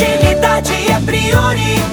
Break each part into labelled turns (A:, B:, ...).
A: agilidade é prioridade.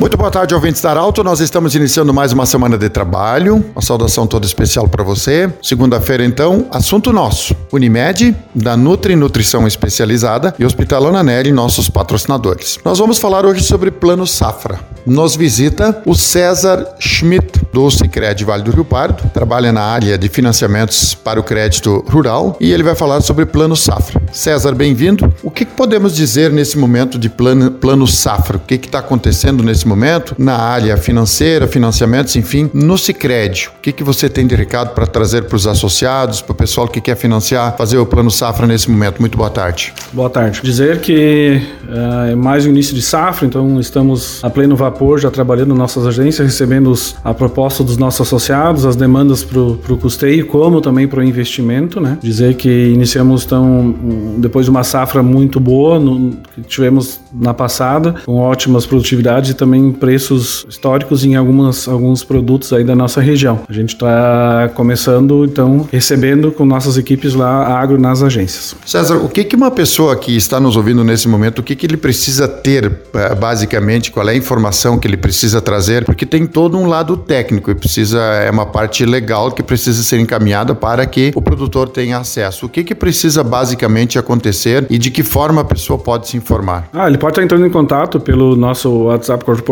B: Muito boa tarde, ouvintes da Arauto. Nós estamos iniciando mais uma semana de trabalho. Uma saudação toda especial para você. Segunda-feira, então, assunto nosso. Unimed, da Nutri Nutrição Especializada e Hospital Ananelli, nossos patrocinadores. Nós vamos falar hoje sobre Plano Safra. Nos visita o César Schmidt, do Cicred Vale do Rio Pardo. Trabalha na área de financiamentos para o crédito rural e ele vai falar sobre Plano Safra. César, bem-vindo. O que, que podemos dizer nesse momento de plano, plano Safra? O que está acontecendo nesse momento na área financeira, financiamentos, enfim, no Cicred? O que, que você tem de recado para trazer para os associados, para o pessoal que quer financiar, fazer o Plano Safra nesse momento? Muito boa tarde.
C: Boa tarde. Dizer que uh, é mais o início de safra, então estamos a pleno vapor já trabalhando nossas agências, recebendo a proposta dos nossos associados, as demandas para o custeio, como também para o investimento. Né? Dizer que iniciamos então depois de uma safra muito boa no, que tivemos na passada, com ótimas produtividades e também preços históricos em algumas, alguns produtos aí da nossa região. A gente está começando então recebendo com nossas equipes lá agro nas agências.
B: César, o que, que uma pessoa que está nos ouvindo nesse momento, o que, que ele precisa ter eh, basicamente, qual é a informação que ele precisa trazer? Porque tem todo um lado técnico e precisa, é uma parte legal que precisa ser encaminhada para que o produtor tenha acesso. O que, que precisa basicamente acontecer e de que forma a pessoa pode se informar?
C: Ah, ele pode estar entrando em contato pelo nosso WhatsApp corporativo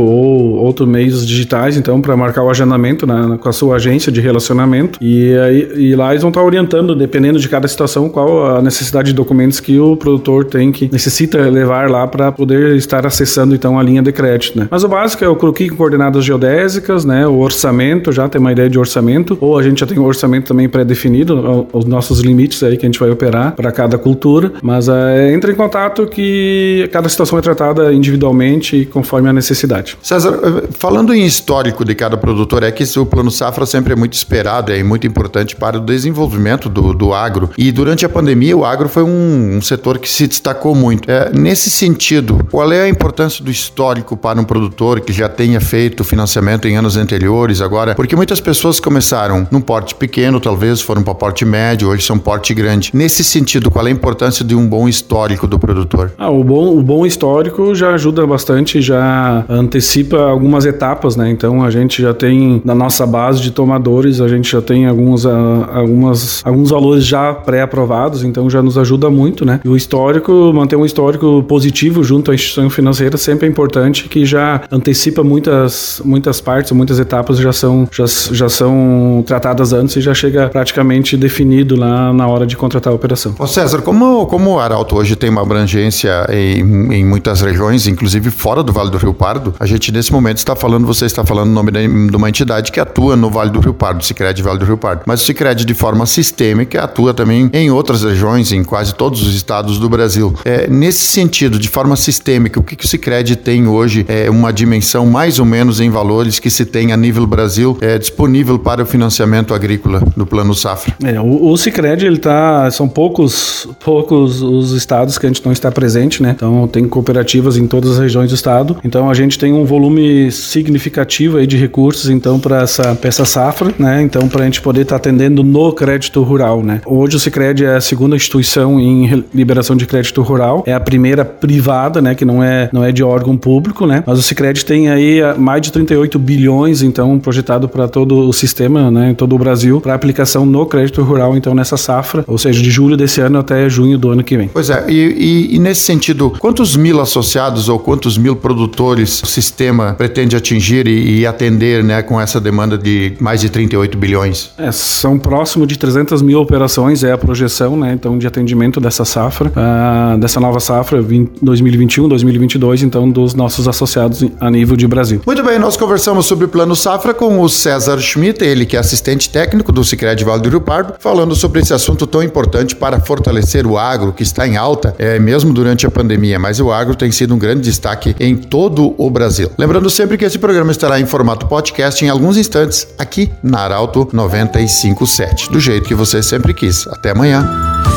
C: ou outros meios digitais, então, para marcar o agendamento na, com a sua agência de relacionamento. E, aí, e lá eles vão estar orientando, dependendo de cada situação, qual a necessidade de documentos que o produtor tem que necessita levar lá para poder estar acessando então a linha de crédito, né? Mas o básico é o croquis com coordenadas geodésicas, né? O orçamento, já tem uma ideia de orçamento, ou a gente já tem um orçamento também pré-definido, os nossos limites aí que a gente vai operar para cada cultura, mas é, entre em contato que cada situação é tratada individualmente conforme a necessidade.
B: César, eh, falando em histórico de cada produtor, é que o plano safra sempre é muito esperado é muito importante para o desenvolvimento do, do agro. E durante a pandemia, o agro foi um, um setor que se destacou muito. É, nesse sentido, qual é a importância do histórico para um produtor que já tenha feito financiamento em anos anteriores agora? Porque muitas pessoas começaram num porte pequeno, talvez foram para porte médio, hoje são porte grande. Nesse sentido, qual é a importância de um bom histórico do produtor?
C: Ah, o bom, o bom histórico já ajuda bastante, já antecipa algumas etapas, né? Então a gente já tem na nossa base de tomadores, a gente já tem alguns, ah, algumas, alguns valores já pré-aprovados, então já nos ajuda muito, né? E o histórico, manter um histórico positivo junto à instituição financeira sempre é importante, que já antecipa muitas, muitas partes, muitas etapas já são, já, já são tratadas antes e já chega praticamente definido lá na hora de contratar a operação.
B: Ô César, como, como o Arauto hoje tem uma abrangência em, em muitas regiões, inclusive fora do Vale do Rio Pardo, a gente nesse momento está falando, você está falando o nome de uma entidade que atua no Vale do Rio Pardo, o Cicred Vale do Rio Pardo. Mas o Cicred de forma sistêmica atua também em outras regiões, em quase todos os estados do Brasil. É, nesse sentido, de forma sistêmica, o que, que o Cicred tem hoje é uma dimensão mais ou menos em valores que se tem a nível Brasil é, disponível para o financiamento agrícola do Plano Safra?
C: É, o, Cicred, ele tá, são poucos, poucos os estados que a gente não está presente, né? Então tem cooperativas em todas as regiões do estado. Então a gente tem um volume significativo aí de recursos, então para essa, essa safra, né? Então para a gente poder estar tá atendendo no crédito rural, né? Hoje o Cicred é a segunda instituição em liberação de crédito rural, é a primeira privada, né? Que não é não é de órgão público, né? Mas o Cicred tem aí mais de 38 bilhões, então projetado para todo o sistema, né? Em todo o Brasil para aplicação no crédito rural, então nessa safra, ou seja, de julho desse ano até junho do ano que vem.
B: Pois é, e, e, e nesse sentido, quantos mil associados ou quantos mil produtores o sistema pretende atingir e, e atender, né? Com essa demanda de mais de 38 bilhões?
C: É, são próximo de 300 mil operações, é a projeção, né? Então, de atendimento dessa safra, uh, dessa nova safra 2021, 2022, então, dos nossos associados a nível de Brasil.
B: Muito bem, nós conversamos sobre o Plano Safra com o César Schmidt, ele que é assistente técnico do Cicred Vale do Rio Pardo, falando sobre esse assunto tão importante para fortalecer o agro, que está em alta, é, mesmo durante a pandemia, mas o agro tem sido um grande destaque em todo todo o Brasil. Lembrando sempre que esse programa estará em formato podcast em alguns instantes aqui na Arauto 957, do jeito que você sempre quis. Até amanhã.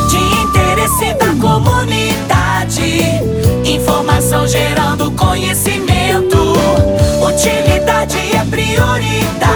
B: De interesse da comunidade, informação gerando conhecimento, utilidade é prioridade.